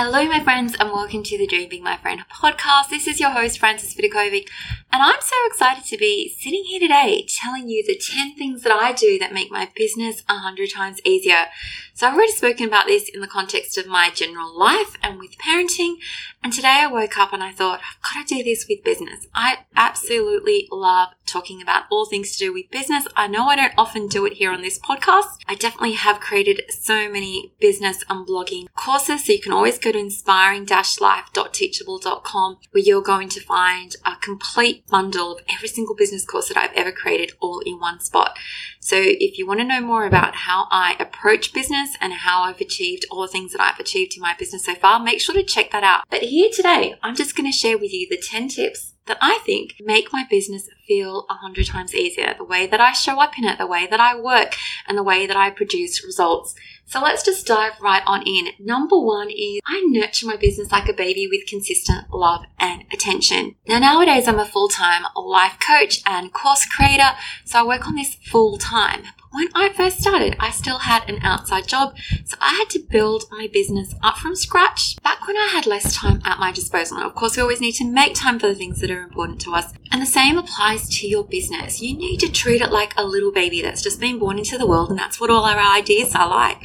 Hello, my friends, and welcome to the Dream My Friend podcast. This is your host, Francis Vidakovic, and I'm so excited to be sitting here today telling you the 10 things that I do that make my business 100 times easier. So, I've already spoken about this in the context of my general life and with parenting, and today I woke up and I thought, I've got to do this with business. I absolutely love talking about all things to do with business. I know I don't often do it here on this podcast. I definitely have created so many business and blogging courses, so you can always go to inspiring-life.teachable.com where you're going to find a complete bundle of every single business course that I've ever created all in one spot. So if you want to know more about how I approach business and how I've achieved all the things that I've achieved in my business so far, make sure to check that out. But here today, I'm just going to share with you the 10 tips that I think make my business feel a hundred times easier. The way that I show up in it, the way that I work, and the way that I produce results. So let's just dive right on in. Number one is I nurture my business like a baby with consistent love and attention. Now, nowadays I'm a full time life coach and course creator, so I work on this full time when I first started, I still had an outside job, so I had to build my business up from scratch back when I had less time at my disposal. And of course, we always need to make time for the things that are important to us. And the same applies to your business. You need to treat it like a little baby that's just been born into the world, and that's what all our ideas are like.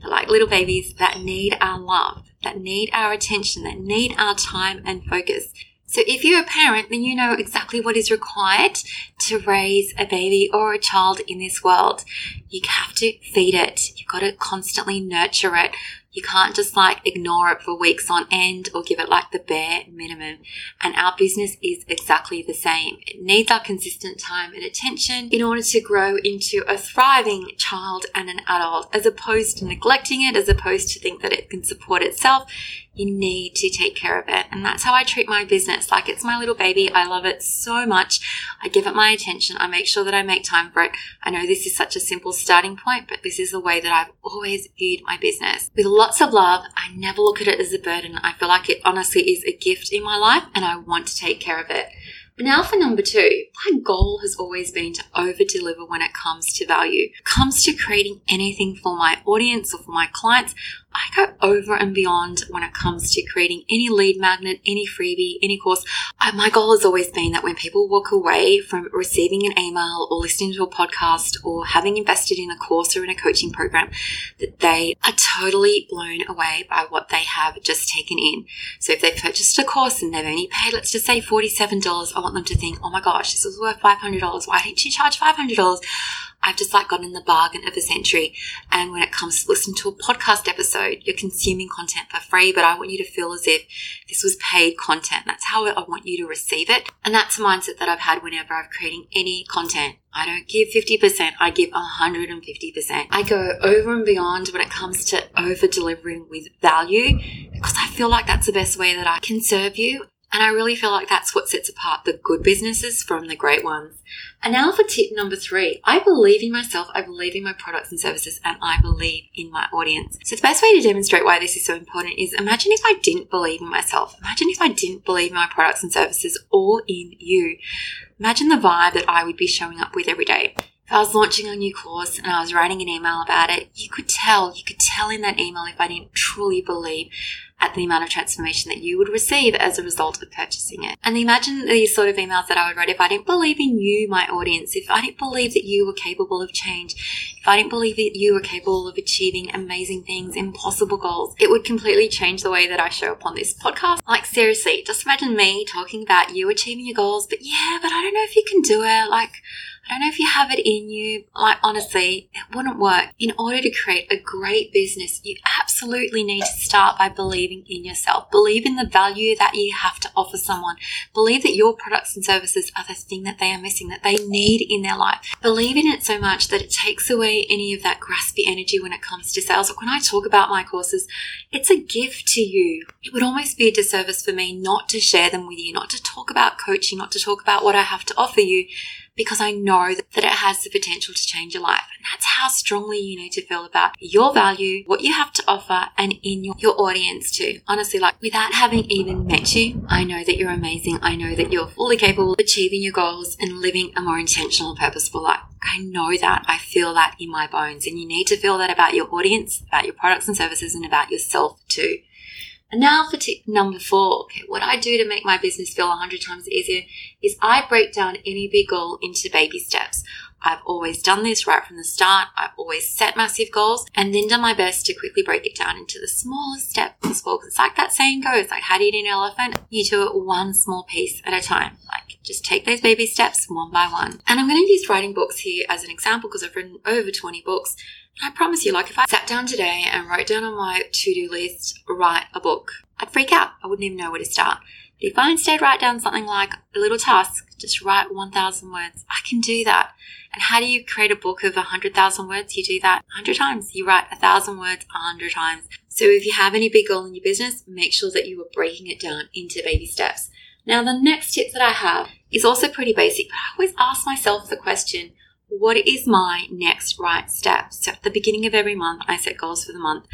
They're like little babies that need our love, that need our attention, that need our time and focus. So if you're a parent, then you know exactly what is required to raise a baby or a child in this world. You have to feed it. You've got to constantly nurture it. You can't just like ignore it for weeks on end or give it like the bare minimum. And our business is exactly the same. It needs our consistent time and attention in order to grow into a thriving child and an adult, as opposed to neglecting it, as opposed to think that it can support itself. You need to take care of it. And that's how I treat my business. Like it's my little baby. I love it so much. I give it my attention. I make sure that I make time for it. I know this is such a simple starting point, but this is the way that I've always viewed my business. With lots of love, I never look at it as a burden. I feel like it honestly is a gift in my life and I want to take care of it. But now for number two, my goal has always been to over deliver when it comes to value. Comes to creating anything for my audience or for my clients. I go over and beyond when it comes to creating any lead magnet, any freebie, any course. I, my goal has always been that when people walk away from receiving an email or listening to a podcast or having invested in a course or in a coaching program, that they are totally blown away by what they have just taken in. So if they've purchased a course and they've only paid, let's just say $47, I want them to think, oh my gosh, this was worth $500. Why didn't you charge $500? I've just like gotten in the bargain of a century. And when it comes to listening to a podcast episode, you're consuming content for free, but I want you to feel as if this was paid content. That's how I want you to receive it. And that's a mindset that I've had whenever I'm creating any content. I don't give 50%, I give 150%. I go over and beyond when it comes to over delivering with value because I feel like that's the best way that I can serve you and I really feel like that's what sets apart the good businesses from the great ones. And now for tip number three. I believe in myself, I believe in my products and services, and I believe in my audience. So the best way to demonstrate why this is so important is imagine if I didn't believe in myself. Imagine if I didn't believe in my products and services or in you. Imagine the vibe that I would be showing up with every day. I was launching a new course and I was writing an email about it, you could tell, you could tell in that email if I didn't truly believe at the amount of transformation that you would receive as a result of purchasing it. And imagine these sort of emails that I would write if I didn't believe in you, my audience, if I didn't believe that you were capable of change, if I didn't believe that you were capable of achieving amazing things, impossible goals, it would completely change the way that I show up on this podcast. Like seriously, just imagine me talking about you achieving your goals, but yeah, but I don't know if you can do it. Like, I don't know if you have it in you. Like, honestly, it wouldn't work. In order to create a great business, you absolutely need to start by believing in yourself. Believe in the value that you have to offer someone. Believe that your products and services are the thing that they are missing, that they need in their life. Believe in it so much that it takes away any of that graspy energy when it comes to sales. Like when I talk about my courses, it's a gift to you. It would almost be a disservice for me not to share them with you, not to talk about coaching, not to talk about what I have to offer you because I know that it has the potential to change your life. And that's how strongly you need to feel about your value, what you have to offer, and in your, your audience too. Honestly, like without having even met you, I know that you're amazing. I know that you're fully capable of achieving your goals and living a more intentional, purposeful life. I know that. I feel that in my bones. And you need to feel that about your audience, about your products and services, and about yourself too. And now for tip number four. Okay, what I do to make my business feel a hundred times easier is I break down any big goal into baby steps. I've always done this right from the start. I've always set massive goals and then done my best to quickly break it down into the smallest step possible. Because it's like that saying goes, like, how do you eat an elephant? You do it one small piece at a time. Like, just take those baby steps one by one. And I'm going to use writing books here as an example because I've written over 20 books. I promise you, like if I sat down today and wrote down on my to-do list, write a book, I'd freak out. I wouldn't even know where to start. But if I instead write down something like a little task, just write 1,000 words, I can do that. And how do you create a book of 100,000 words? You do that 100 times. You write 1,000 words 100 times. So if you have any big goal in your business, make sure that you are breaking it down into baby steps. Now, the next tip that I have is also pretty basic, but I always ask myself the question, what is my next right step? So at the beginning of every month, I set goals for the month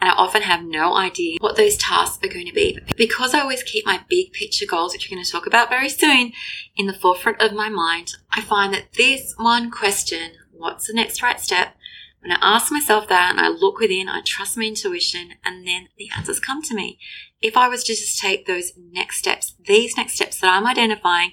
and I often have no idea what those tasks are going to be. But because I always keep my big picture goals, which we're going to talk about very soon, in the forefront of my mind, I find that this one question, what's the next right step? When I ask myself that and I look within, I trust my intuition, and then the answers come to me. If I was to just take those next steps, these next steps that I'm identifying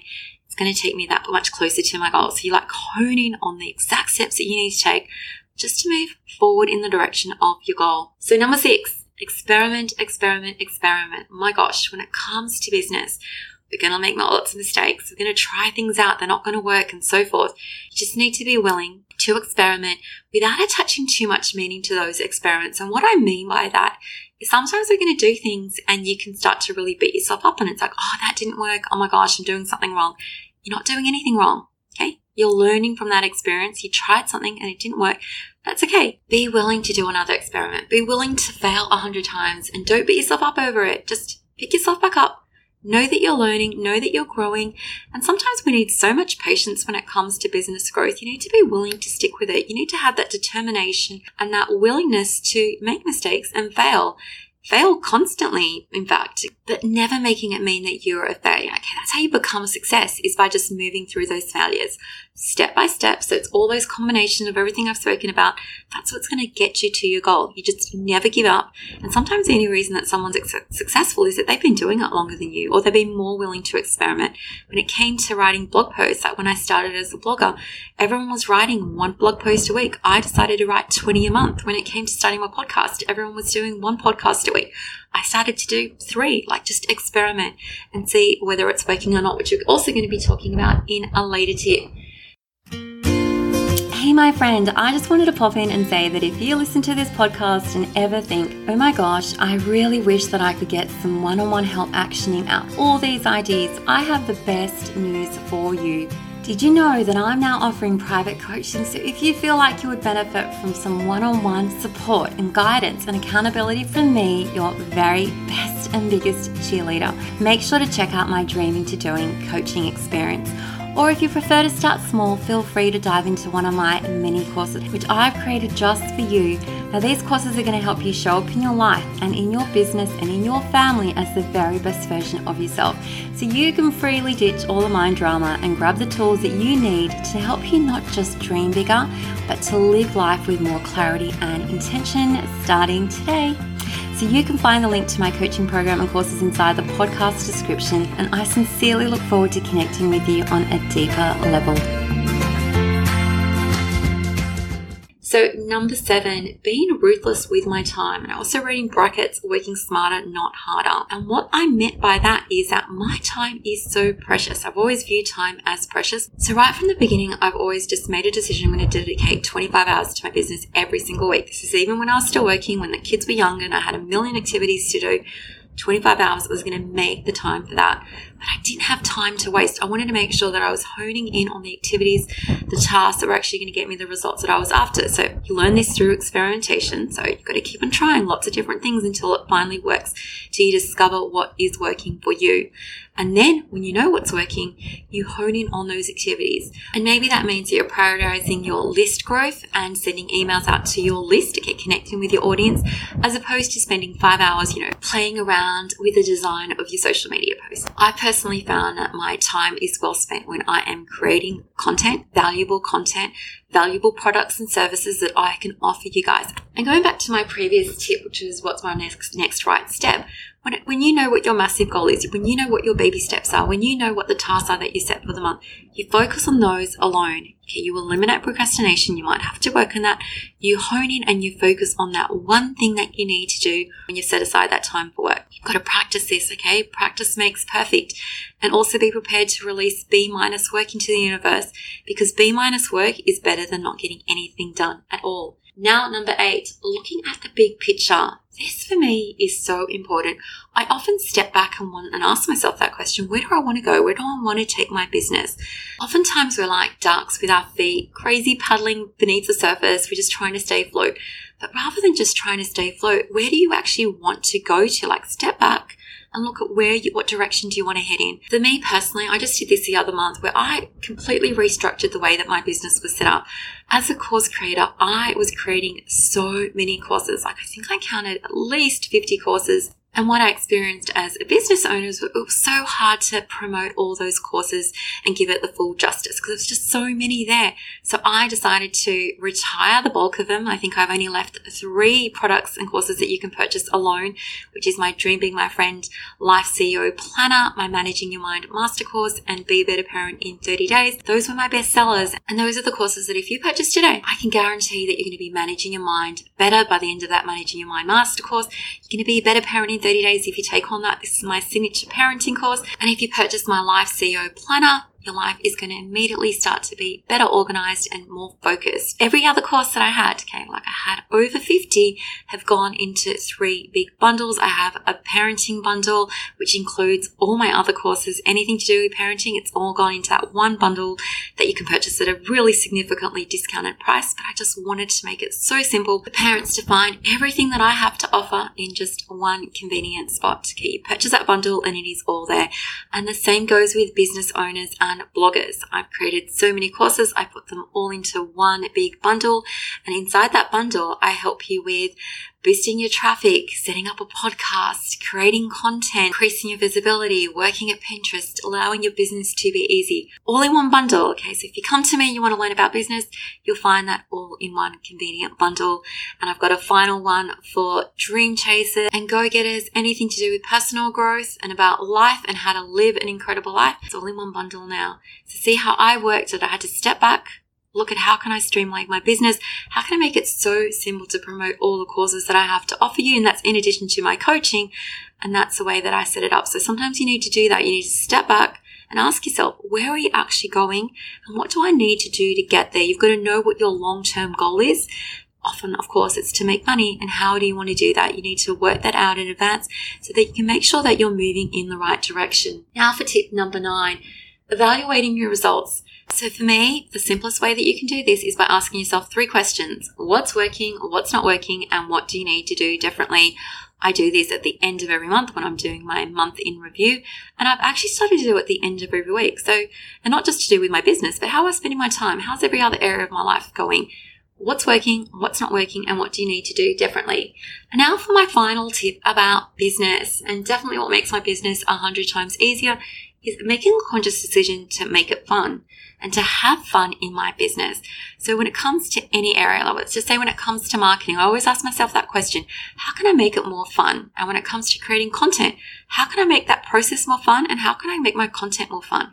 it's going to take me that much closer to my goal. So you're like hone in on the exact steps that you need to take just to move forward in the direction of your goal. So number six, experiment, experiment, experiment. My gosh, when it comes to business, we're going to make lots of mistakes. We're going to try things out. They're not going to work and so forth. You just need to be willing to experiment without attaching too much meaning to those experiments. And what I mean by that is sometimes we're going to do things and you can start to really beat yourself up and it's like, oh, that didn't work. Oh my gosh, I'm doing something wrong. You're not doing anything wrong. You're learning from that experience. You tried something and it didn't work. That's okay. Be willing to do another experiment. Be willing to fail a hundred times and don't beat yourself up over it. Just pick yourself back up. Know that you're learning, know that you're growing. And sometimes we need so much patience when it comes to business growth. You need to be willing to stick with it. You need to have that determination and that willingness to make mistakes and fail fail constantly, in fact, but never making it mean that you're a failure. Okay, that's how you become a success is by just moving through those failures step by step. So it's all those combinations of everything I've spoken about. That's what's going to get you to your goal. You just never give up. And sometimes the only reason that someone's successful is that they've been doing it longer than you or they've been more willing to experiment. When it came to writing blog posts, like when I started as a blogger, everyone was writing one blog post a week. I decided to write 20 a month. When it came to starting my podcast, everyone was doing one podcast a week. I started to do three, like just experiment and see whether it's working or not, which we're also going to be talking about in a later tip. Hey, my friend, I just wanted to pop in and say that if you listen to this podcast and ever think, oh my gosh, I really wish that I could get some one on one help actioning out all these ideas, I have the best news for you. Did you know that I'm now offering private coaching? So if you feel like you would benefit from some one on one support and guidance and accountability from me, your very best and biggest cheerleader, make sure to check out my Dreaming to Doing coaching experience. Or if you prefer to start small, feel free to dive into one of my mini courses, which I've created just for you. Now, these courses are going to help you show up in your life and in your business and in your family as the very best version of yourself. So you can freely ditch all the mind drama and grab the tools that you need to help you not just dream bigger, but to live life with more clarity and intention starting today. So you can find the link to my coaching program and courses inside the podcast description. And I sincerely look forward to connecting with you on a deeper level. So, number seven, being ruthless with my time. And I also wrote in brackets, working smarter, not harder. And what I meant by that is that my time is so precious. I've always viewed time as precious. So, right from the beginning, I've always just made a decision I'm going to dedicate 25 hours to my business every single week. This is even when I was still working, when the kids were younger and I had a million activities to do. 25 hours I was going to make the time for that. But I didn't have time to waste. I wanted to make sure that I was honing in on the activities, the tasks that were actually going to get me the results that I was after. So you learn this through experimentation. So you've got to keep on trying lots of different things until it finally works, till you discover what is working for you. And then when you know what's working, you hone in on those activities. And maybe that means that you're prioritizing your list growth and sending emails out to your list to get connecting with your audience, as opposed to spending five hours, you know, playing around with the design of your social media posts. I personally found that my time is well spent when I am creating content, valuable content, valuable products and services that I can offer you guys. And going back to my previous tip, which is what's my next next right step, when, when you know what your massive goal is, when you know what your baby steps are, when you know what the tasks are that you set for the month, you focus on those alone. Okay, you eliminate procrastination. You might have to work on that. You hone in and you focus on that one thing that you need to do when you set aside that time for work. You've got to practice this, okay? Practice makes perfect. And also be prepared to release B minus work into the universe because B minus work is better than not getting anything done at all. Now, number eight, looking at the big picture. This for me is so important. I often step back and want and ask myself that question where do I want to go? Where do I want to take my business? Oftentimes we're like ducks with our feet, crazy paddling beneath the surface. We're just trying to stay afloat. But rather than just trying to stay afloat, where do you actually want to go to? Like step back and look at where you, what direction do you want to head in. For me personally, I just did this the other month where I completely restructured the way that my business was set up. As a course creator, I was creating so many courses. Like I think I counted at least 50 courses and what I experienced as a business owner was it was so hard to promote all those courses and give it the full justice because there's just so many there. So I decided to retire the bulk of them. I think I've only left three products and courses that you can purchase alone, which is my Dream Big My Friend Life CEO Planner, my Managing Your Mind Master Course, and Be a Better Parent in 30 Days. Those were my best sellers. And those are the courses that if you purchase today, I can guarantee that you're going to be managing your mind better by the end of that Managing Your Mind Master Course. Going to be a better parent in 30 days if you take on that. This is my signature parenting course. And if you purchase my Life CEO Planner, your life is going to immediately start to be better organized and more focused. Every other course that I had, okay, like I had over 50 have gone into three big bundles. I have a parenting bundle, which includes all my other courses, anything to do with parenting. It's all gone into that one bundle that you can purchase at a really significantly discounted price. But I just wanted to make it so simple for parents to find everything that I have to offer in just one convenient spot. Okay, you purchase that bundle and it is all there. And the same goes with business owners and bloggers. I've created so many courses. I put them all into one big bundle. And inside that bundle, I help you with boosting your traffic, setting up a podcast, creating content, increasing your visibility, working at Pinterest, allowing your business to be easy. All in one bundle. Okay. So if you come to me, and you want to learn about business, you'll find that all in one convenient bundle. And I've got a final one for dream chasers and go getters, anything to do with personal growth and about life and how to live an incredible life. It's all in one bundle now. So see how I worked it. I had to step back, look at how can I streamline my business? How can I make it so simple to promote all the courses that I have to offer you? And that's in addition to my coaching. And that's the way that I set it up. So sometimes you need to do that. You need to step back and ask yourself, where are you actually going? And what do I need to do to get there? You've got to know what your long term goal is. Often, of course, it's to make money. And how do you want to do that? You need to work that out in advance so that you can make sure that you're moving in the right direction. Now for tip number nine, evaluating your results. So for me, the simplest way that you can do this is by asking yourself three questions. What's working? What's not working? And what do you need to do differently? I do this at the end of every month when I'm doing my month in review. And I've actually started to do it at the end of every week. So, and not just to do with my business, but how I'm spending my time? How's every other area of my life going? What's working? What's not working? And what do you need to do differently? And now for my final tip about business and definitely what makes my business a hundred times easier is making a conscious decision to make it fun and to have fun in my business. So when it comes to any area, let's just say when it comes to marketing, I always ask myself that question, how can I make it more fun? And when it comes to creating content, how can I make that process more fun? And how can I make my content more fun?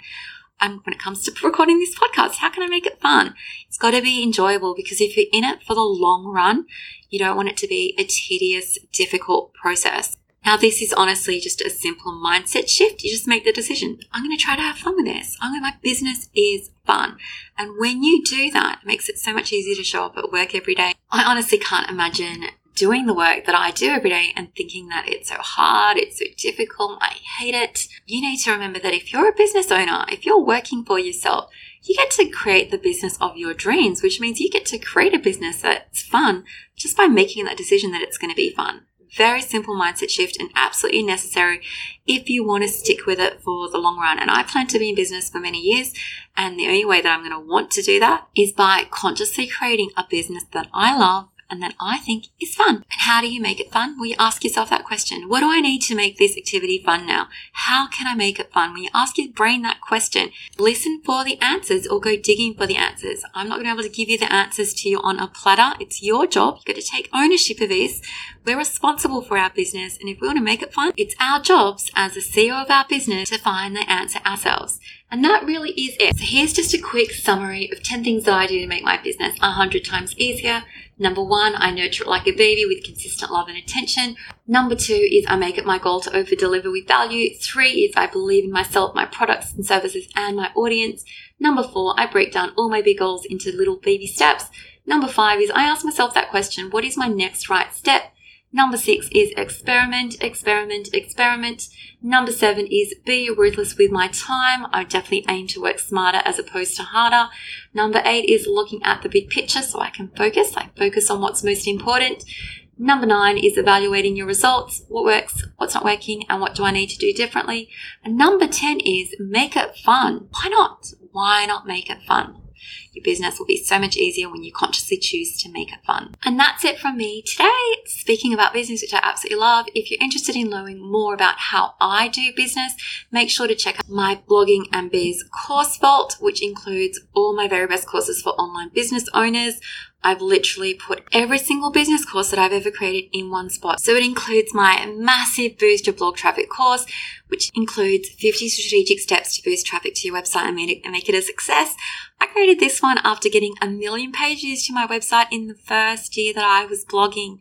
And when it comes to recording this podcast, how can I make it fun? It's got to be enjoyable because if you're in it for the long run, you don't want it to be a tedious, difficult process. Now, this is honestly just a simple mindset shift. You just make the decision. I'm going to try to have fun with this. I'm going to, my business is fun. And when you do that, it makes it so much easier to show up at work every day. I honestly can't imagine doing the work that I do every day and thinking that it's so hard, it's so difficult, I hate it. You need to remember that if you're a business owner, if you're working for yourself, you get to create the business of your dreams, which means you get to create a business that's fun just by making that decision that it's going to be fun very simple mindset shift and absolutely necessary if you want to stick with it for the long run. And I plan to be in business for many years. And the only way that I'm going to want to do that is by consciously creating a business that I love and that I think is fun. And how do you make it fun? Well, you ask yourself that question. What do I need to make this activity fun now? How can I make it fun? When you ask your brain that question, listen for the answers or go digging for the answers. I'm not going to be able to give you the answers to you on a platter. It's your job. You've got to take ownership of this. We're responsible for our business. And if we want to make it fun, it's our jobs as the CEO of our business to find the answer ourselves. And that really is it. So here's just a quick summary of 10 things that I do to make my business 100 times easier. Number one, I nurture it like a baby with consistent love and attention. Number two is I make it my goal to over deliver with value. Three is I believe in myself, my products and services, and my audience. Number four, I break down all my big goals into little baby steps. Number five is I ask myself that question what is my next right step? Number six is experiment, experiment, experiment. Number seven is be ruthless with my time. I definitely aim to work smarter as opposed to harder. Number eight is looking at the big picture so I can focus. I focus on what's most important. Number nine is evaluating your results. What works, what's not working, and what do I need to do differently? And number 10 is make it fun. Why not? Why not make it fun? Your business will be so much easier when you consciously choose to make it fun. And that's it from me today. Speaking about business, which I absolutely love. If you're interested in learning more about how I do business, make sure to check out my blogging and biz course vault, which includes all my very best courses for online business owners. I've literally put every single business course that I've ever created in one spot. So it includes my massive boost your blog traffic course, which includes 50 strategic steps to boost traffic to your website and make it a success. I created this one after getting a million pages to my website in the first year that I was blogging.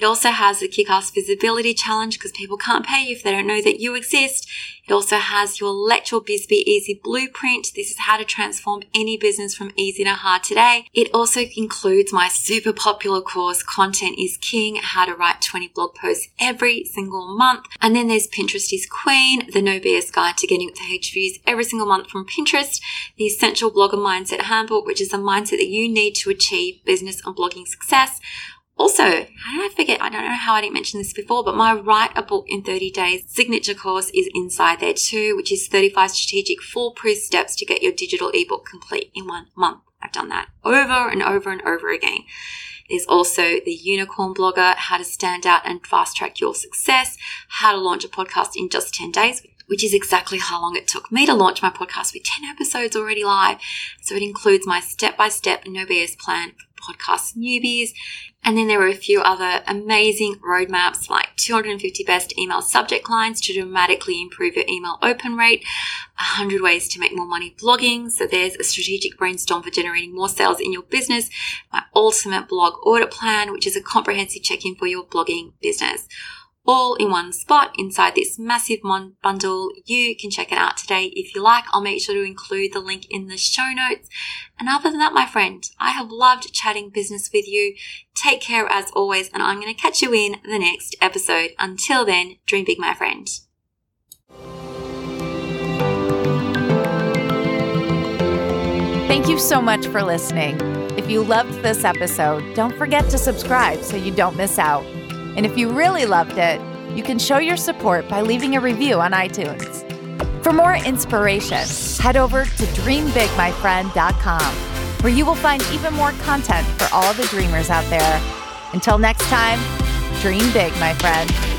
It also has the kick-ass visibility challenge because people can't pay you if they don't know that you exist. It also has your Let Your Biz Be Easy blueprint. This is how to transform any business from easy to hard today. It also includes my super popular course, Content is King, how to write 20 blog posts every single month. And then there's Pinterest is Queen, the no BS guide to getting H views every single month from Pinterest, the Essential Blogger Mindset Handbook, which is the mindset that you need to achieve business and blogging success. Also, how did I forget? I don't know how I didn't mention this before, but my Write a Book in 30 Days signature course is inside there too, which is 35 strategic foolproof steps to get your digital ebook complete in one month. I've done that over and over and over again. There's also the unicorn blogger, how to stand out and fast track your success, how to launch a podcast in just 10 days, which is exactly how long it took me to launch my podcast with 10 episodes already live. So it includes my step by step no BS plan podcast newbies. And then there were a few other amazing roadmaps like 250 best email subject lines to dramatically improve your email open rate, 100 ways to make more money blogging. So there's a strategic brainstorm for generating more sales in your business, my ultimate blog audit plan, which is a comprehensive check-in for your blogging business all in one spot inside this massive mon- bundle. You can check it out today if you like. I'll make sure to include the link in the show notes. And other than that, my friend, I have loved chatting business with you. Take care as always, and I'm going to catch you in the next episode. Until then, dream big, my friend. Thank you so much for listening. If you loved this episode, don't forget to subscribe so you don't miss out. And if you really loved it, you can show your support by leaving a review on iTunes. For more inspiration, head over to dreambigmyfriend.com, where you will find even more content for all the dreamers out there. Until next time, dream big, my friend.